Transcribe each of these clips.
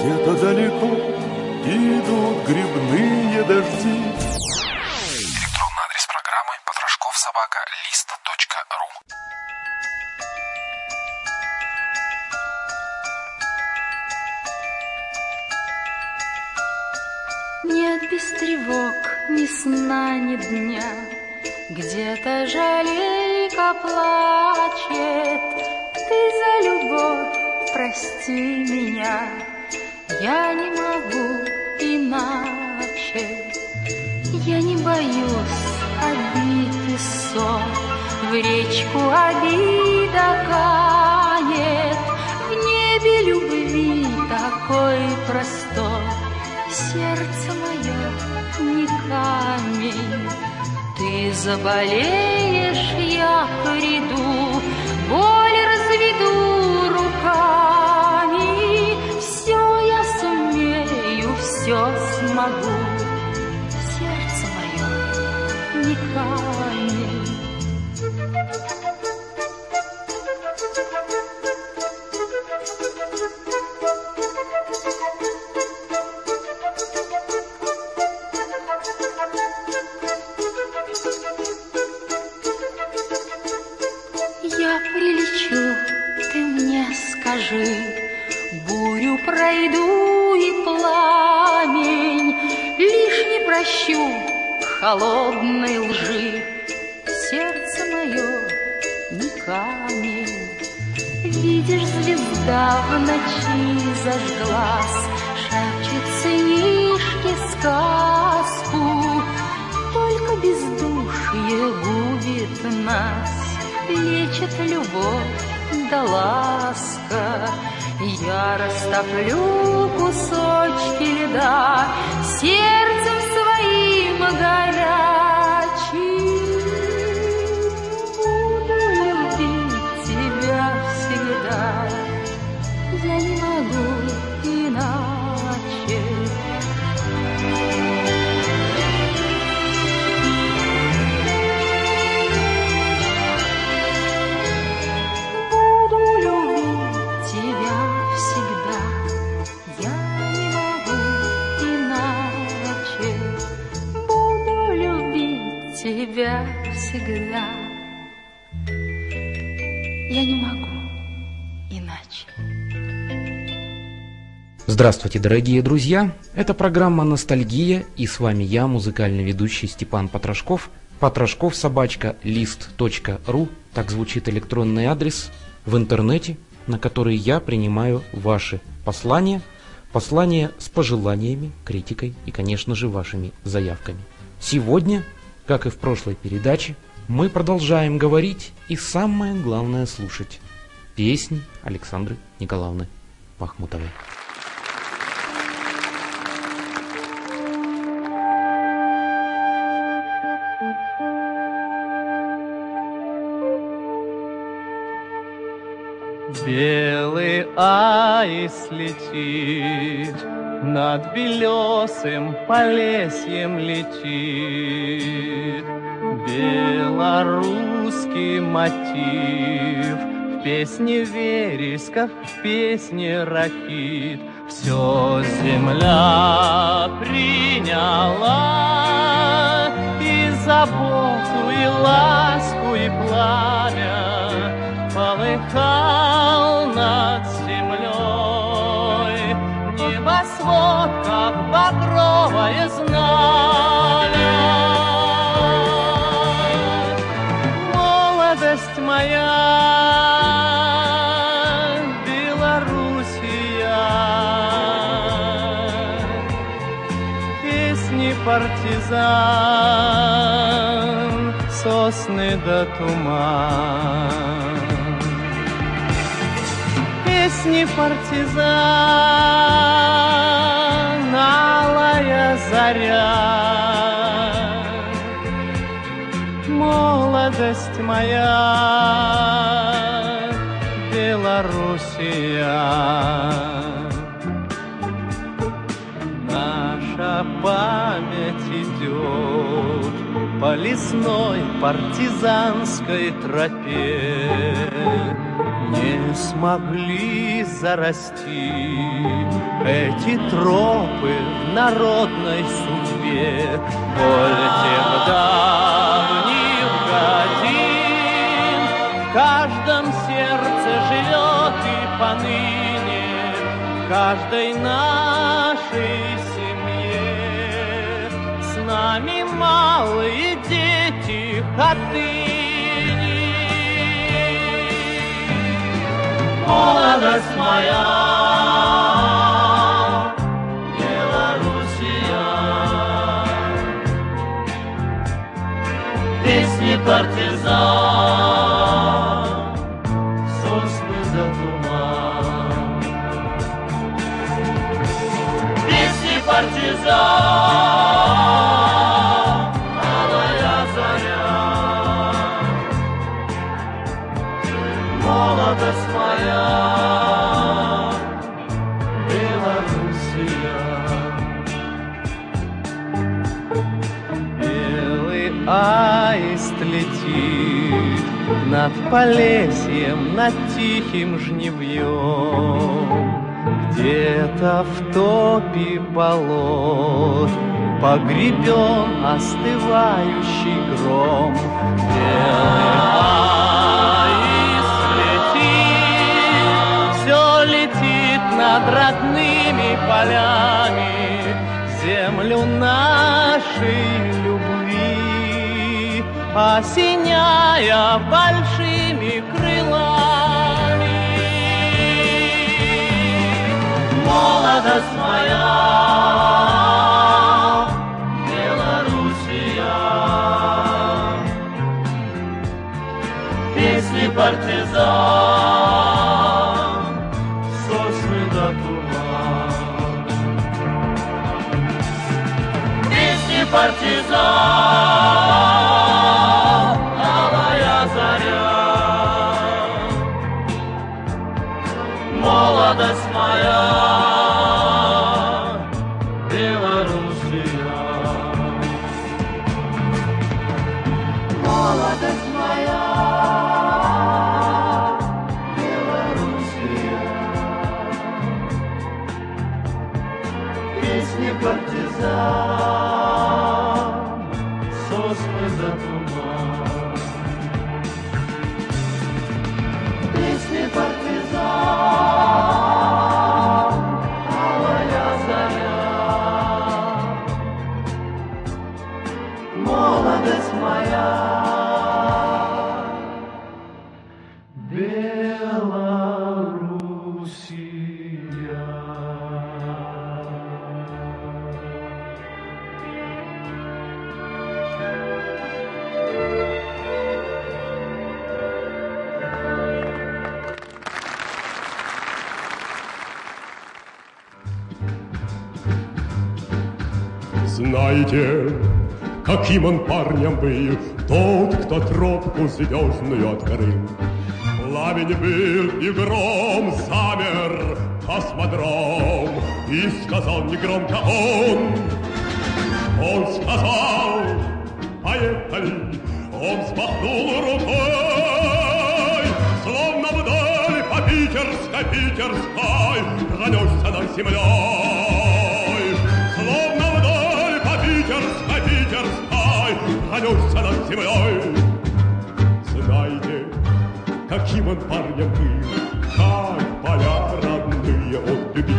где-то далеко идут грибные дожди. Электронный адрес программы потрошковсобака.лист.ру Нет без тревог ни сна, ни дня, Где-то жалейка плачет. Ты за любовь прости меня, Я не могу иначе. Я не боюсь обид и ссор, В речку обида канет, В небе любви такой простор, Сердце мое не камень. Ты заболеешь, я приду, все смогу. Сердце мое не камень. Я прилечу, ты мне скажи, Бурю пройду Прощу холодной лжи, Сердце мое не камень. Видишь, звезда в ночи зажглась, Шепчет сынишке сказку, Только бездушье губит нас, Лечит любовь да ласка. Я растоплю кусочки льда Сердцем своим Здравствуйте, дорогие друзья! Это программа «Ностальгия» и с вами я, музыкальный ведущий Степан Потрошков. Потрошков собачка лист.ру, так звучит электронный адрес в интернете, на который я принимаю ваши послания, послания с пожеланиями, критикой и, конечно же, вашими заявками. Сегодня, как и в прошлой передаче, мы продолжаем говорить и самое главное слушать песни Александры Николаевны Махмутовой. Аист летит, над белесым полесьем летит. Белорусский мотив в песне вересков, в песне ракит. Все земля приняла и заботу, и ласку, и пламя полыхал Небосвод, как багровое знамя. Молодость моя, Белоруссия, песни партизан, сосны да туман песни партизан, алая заря. Молодость моя, Белоруссия, Наша память идет по лесной партизанской тропе. Не смогли зарасти эти тропы в народной судьбе. Боль тех давних годин в каждом сердце живет и поныне, в каждой нашей семье. С нами малые дети отныне. Молодость моя, Белоруссия, песни партизан, Белоруссия. Белый аист летит над Полесьем, над тихим жневьем. Где-то в топе болот Погребен остывающий гром. Белый аист летит, все летит над родными полями, Землю нашей любви, Осеняя большими крылами. Молодость моя, Белоруссия, Песни партизан, Песни партизан, алая каким он парнем был, Тот, кто тропку звездную открыл. Пламень был и гром замер космодром, И сказал негромко он, Он сказал, поехали, Он взмахнул рукой, Словно вдаль по питерской, питерской Пронесся над землей. Пронесся над землей. Знаете, каким он парнем был, Как поля родные он любил.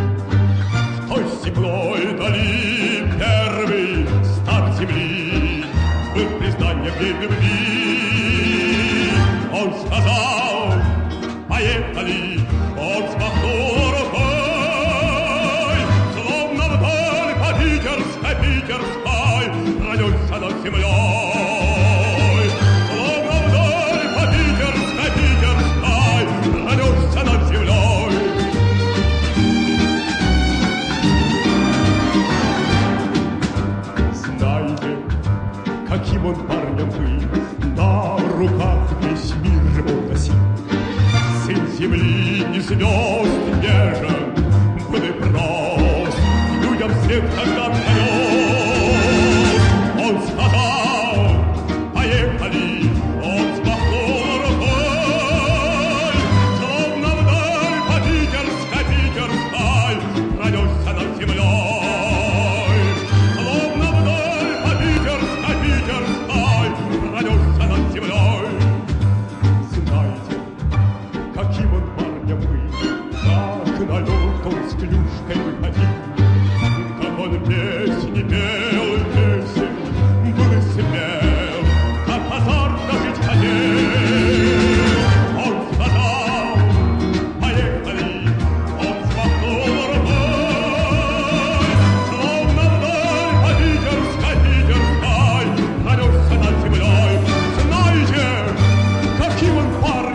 В той степной дали первый стар земли Был признанием ей любви. Он сказал, поехали, он взмахнул рукой, Словно вдаль по питерской, питерской Пронесся над землей. звезд нежен, был и прост, людям всем так каким он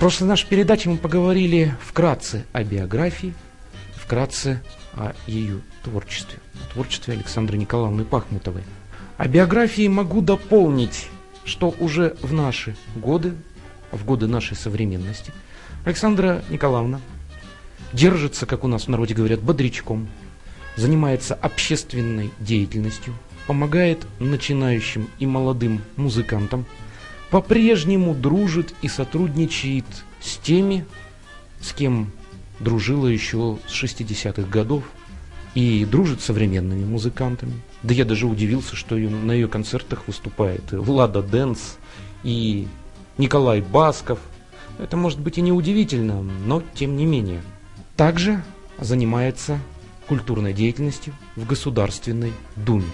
прошлой нашей передаче мы поговорили вкратце о биографии, вкратце о ее творчестве, о творчестве Александры Николаевны Пахмутовой. О биографии могу дополнить, что уже в наши годы, в годы нашей современности, Александра Николаевна держится, как у нас в народе говорят, бодрячком, занимается общественной деятельностью, помогает начинающим и молодым музыкантам, по-прежнему дружит и сотрудничает с теми, с кем дружила еще с 60-х годов, и дружит с современными музыкантами. Да я даже удивился, что на ее концертах выступает Влада Дэнс и Николай Басков. Это может быть и не удивительно, но тем не менее. Также занимается культурной деятельностью в Государственной Думе.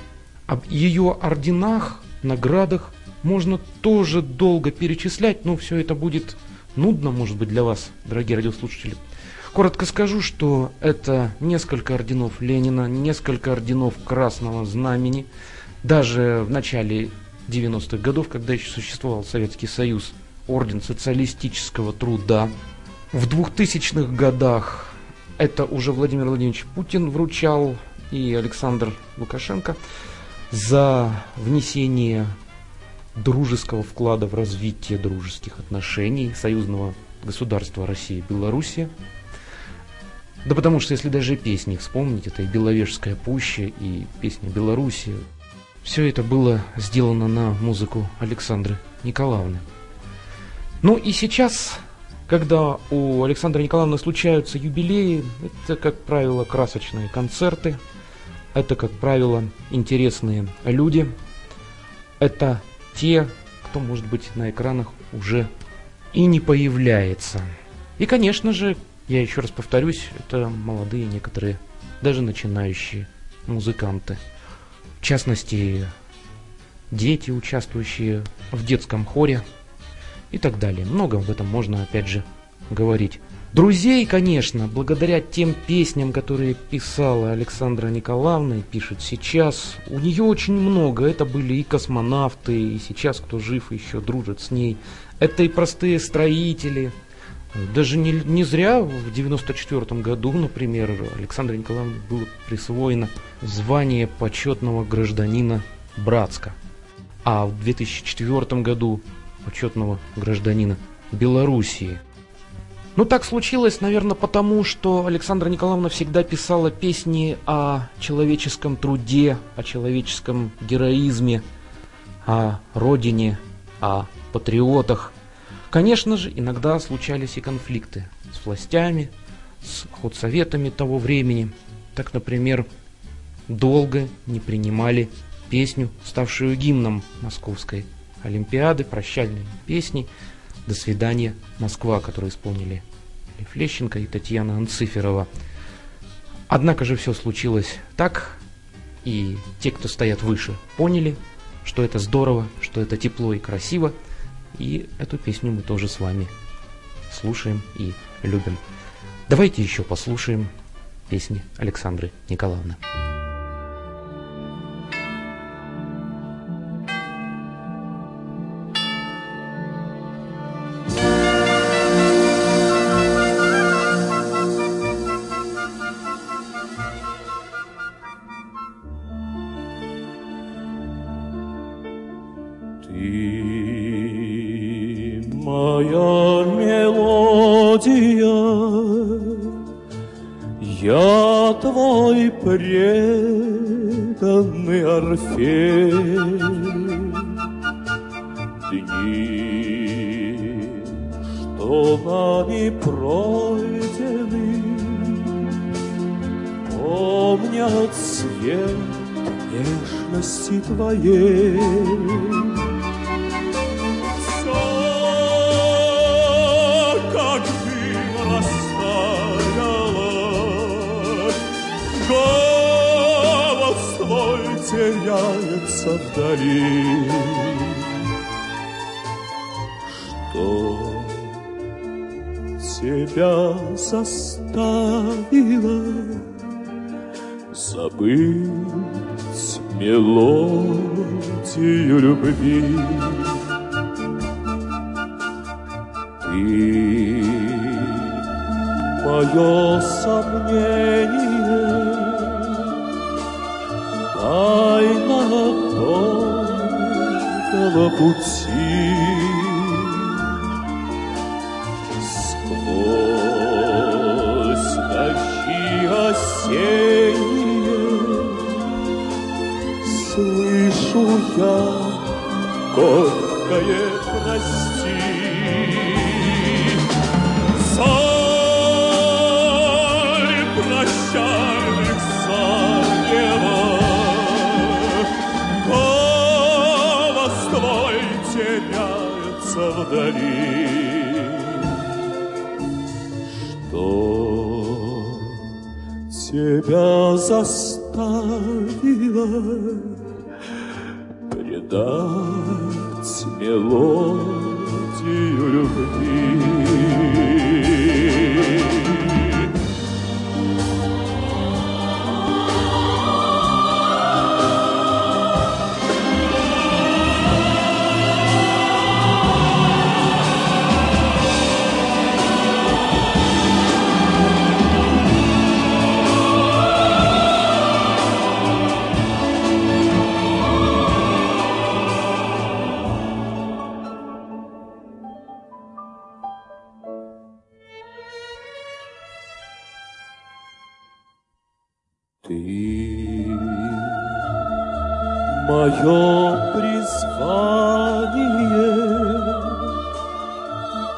Об ее орденах, наградах можно тоже долго перечислять, но все это будет нудно, может быть, для вас, дорогие радиослушатели. Коротко скажу, что это несколько орденов Ленина, несколько орденов Красного Знамени. Даже в начале 90-х годов, когда еще существовал Советский Союз, орден социалистического труда. В 2000-х годах это уже Владимир Владимирович Путин вручал и Александр Лукашенко за внесение дружеского вклада в развитие дружеских отношений союзного государства России и Белоруссия. Да потому что если даже песни вспомнить, это и Беловежская пуща, и песня Беларуси, все это было сделано на музыку Александры Николаевны. Ну и сейчас, когда у Александры Николаевны случаются юбилеи, это, как правило, красочные концерты, это, как правило, интересные люди, это те, кто, может быть, на экранах уже и не появляется. И, конечно же, я еще раз повторюсь, это молодые некоторые, даже начинающие музыканты. В частности, дети, участвующие в детском хоре и так далее. Много об этом можно, опять же, говорить. Друзей, конечно, благодаря тем песням, которые писала Александра Николаевна и пишет сейчас, у нее очень много. Это были и космонавты, и сейчас кто жив еще дружит с ней. Это и простые строители. Даже не, не зря в 94 году, например, Александре Николаевне было присвоено звание почетного гражданина Братска. А в 2004 году почетного гражданина Белоруссии. Ну, так случилось, наверное, потому, что Александра Николаевна всегда писала песни о человеческом труде, о человеческом героизме, о родине, о патриотах. Конечно же, иногда случались и конфликты с властями, с худсоветами того времени. Так, например, долго не принимали песню, ставшую гимном Московской Олимпиады, прощальной песни «До свидания, Москва», которую исполнили Лев Лещенко и Татьяна Анциферова. Однако же все случилось так, И те, кто стоят выше, поняли, что это здорово, что это тепло и красиво. И эту песню мы тоже с вами слушаем и любим. Давайте еще послушаем песни Александры Николаевны. Ты моя мелодия, я твой преданный Орфей. Дни, что нами пройдены, помнят свет нежности твоей. Теряется вдали. Что тебя заставило забыть мелодию любви? Ты мое сомнение, тайна долгого пути. Сквозь дожди осенние слышу я горькое вдали. Что тебя заставило предать мелодию любви.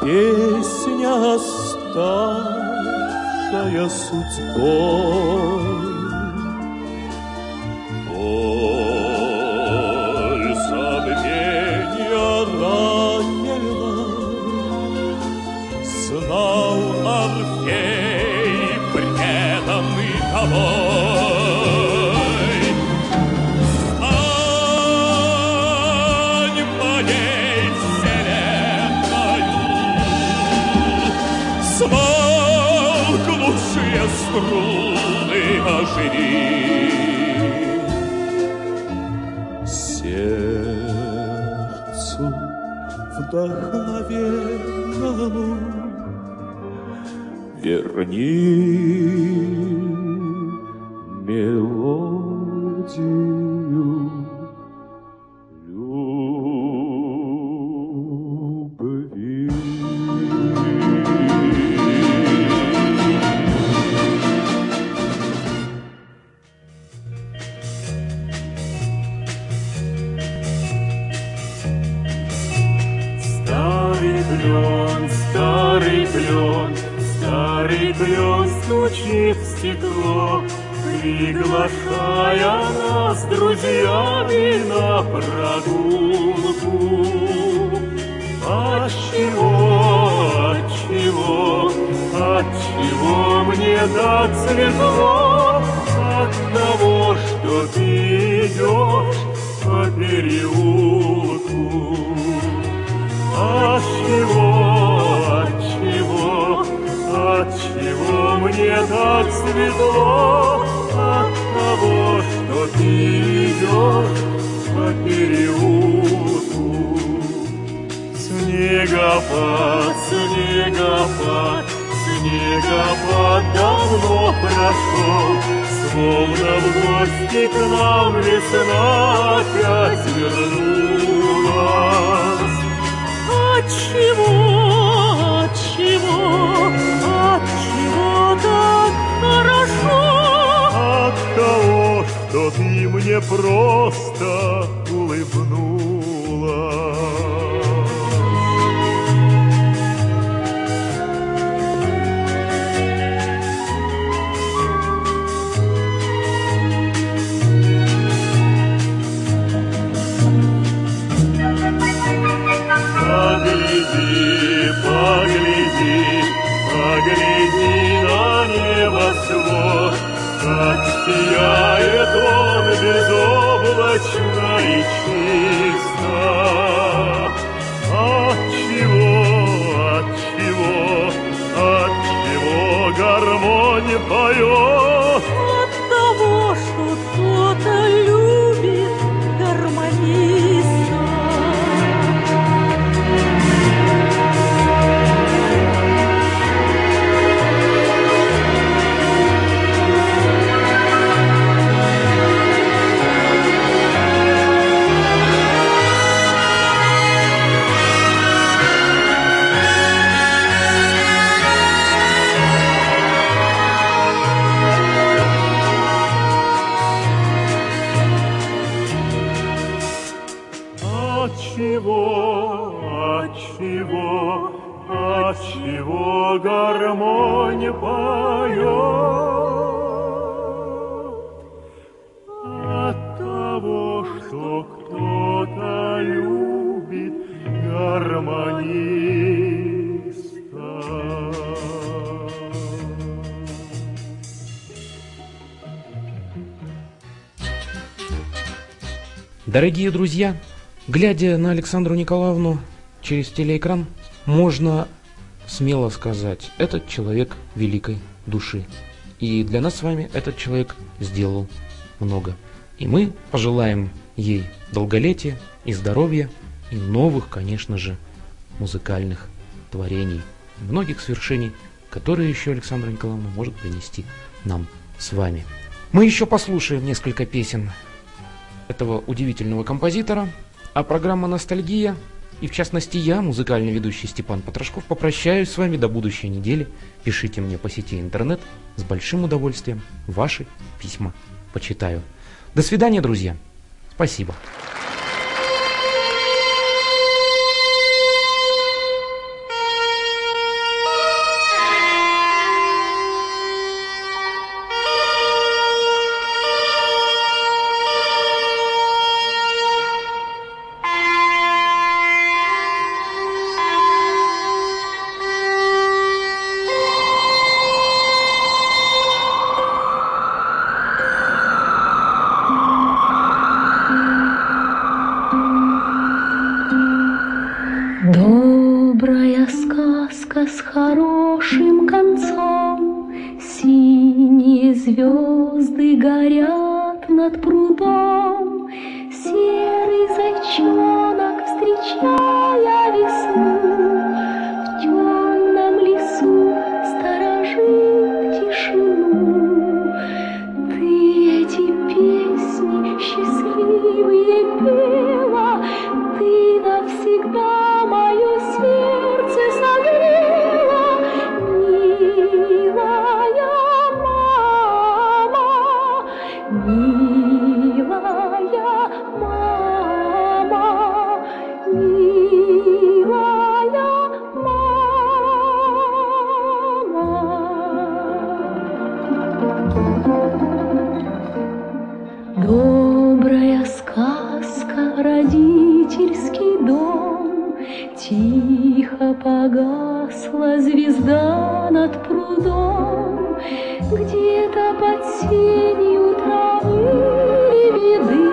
Песня, ставшая судьбой. Струны оживи. Сердцу вдохновенному верни отцветло от того, что ты идешь по переулку. Снегопад, снегопад, снегопад давно прошел, Словно в гости к нам весна опять вернулась. Отчего, отчего, отчего? Хорошо? От того, что ты мне просто улыбнулась. Как сияет он безоблачно и чисто. Отчего, отчего, отчего гармонь поет? Отчего, отчего, отчего гармонь поет? От того, что кто-то любит гармониста. Дорогие друзья, глядя на Александру Николаевну через телеэкран, можно смело сказать, этот человек великой души. И для нас с вами этот человек сделал много. И мы пожелаем ей долголетия и здоровья, и новых, конечно же, музыкальных творений, многих свершений, которые еще Александра Николаевна может принести нам с вами. Мы еще послушаем несколько песен этого удивительного композитора, а программа «Ностальгия» и, в частности, я, музыкальный ведущий Степан Потрошков, попрощаюсь с вами до будущей недели. Пишите мне по сети интернет, с большим удовольствием ваши письма почитаю. До свидания, друзья. Спасибо. Добрая звезды горят над прудом, Серый зайчонок, Тихо погасла звезда над прудом, Где-то под сенью травы виды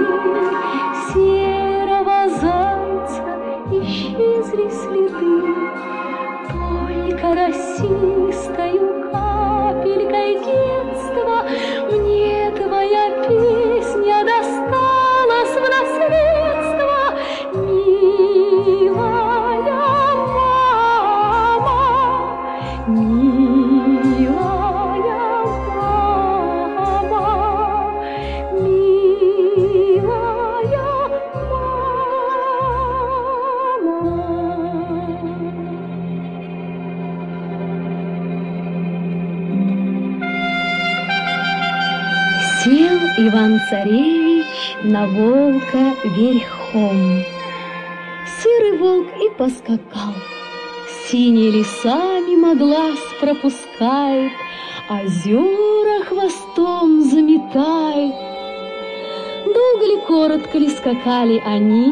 Серого зайца исчезли следы, Только росистою цесаревич на волка верхом. Серый волк и поскакал, Синие леса мимо глаз пропускает, а Озера хвостом заметает. Долго ли, коротко ли скакали они,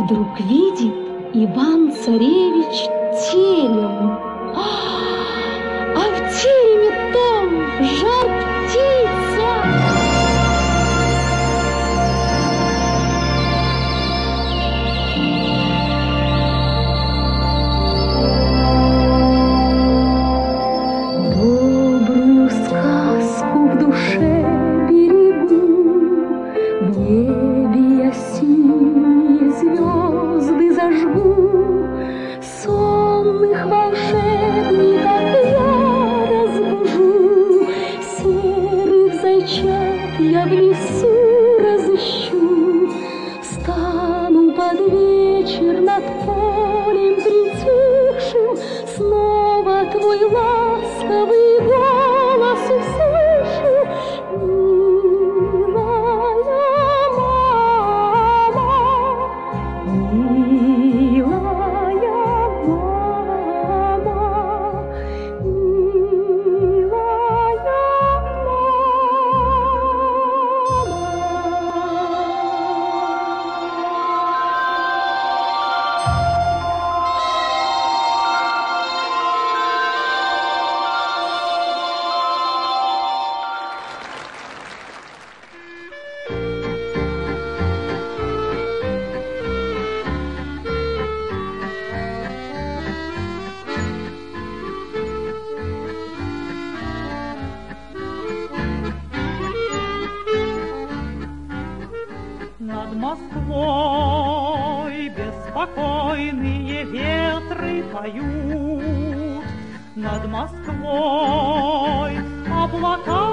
Вдруг видит Иван-царевич телем. Ах! кричат, я в лесу разыщу. спокойные ветры поют над Москвой. Облака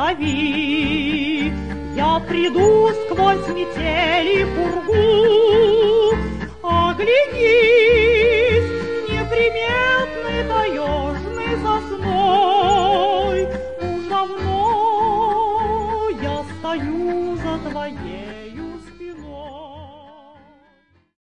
зови. Я приду сквозь метель,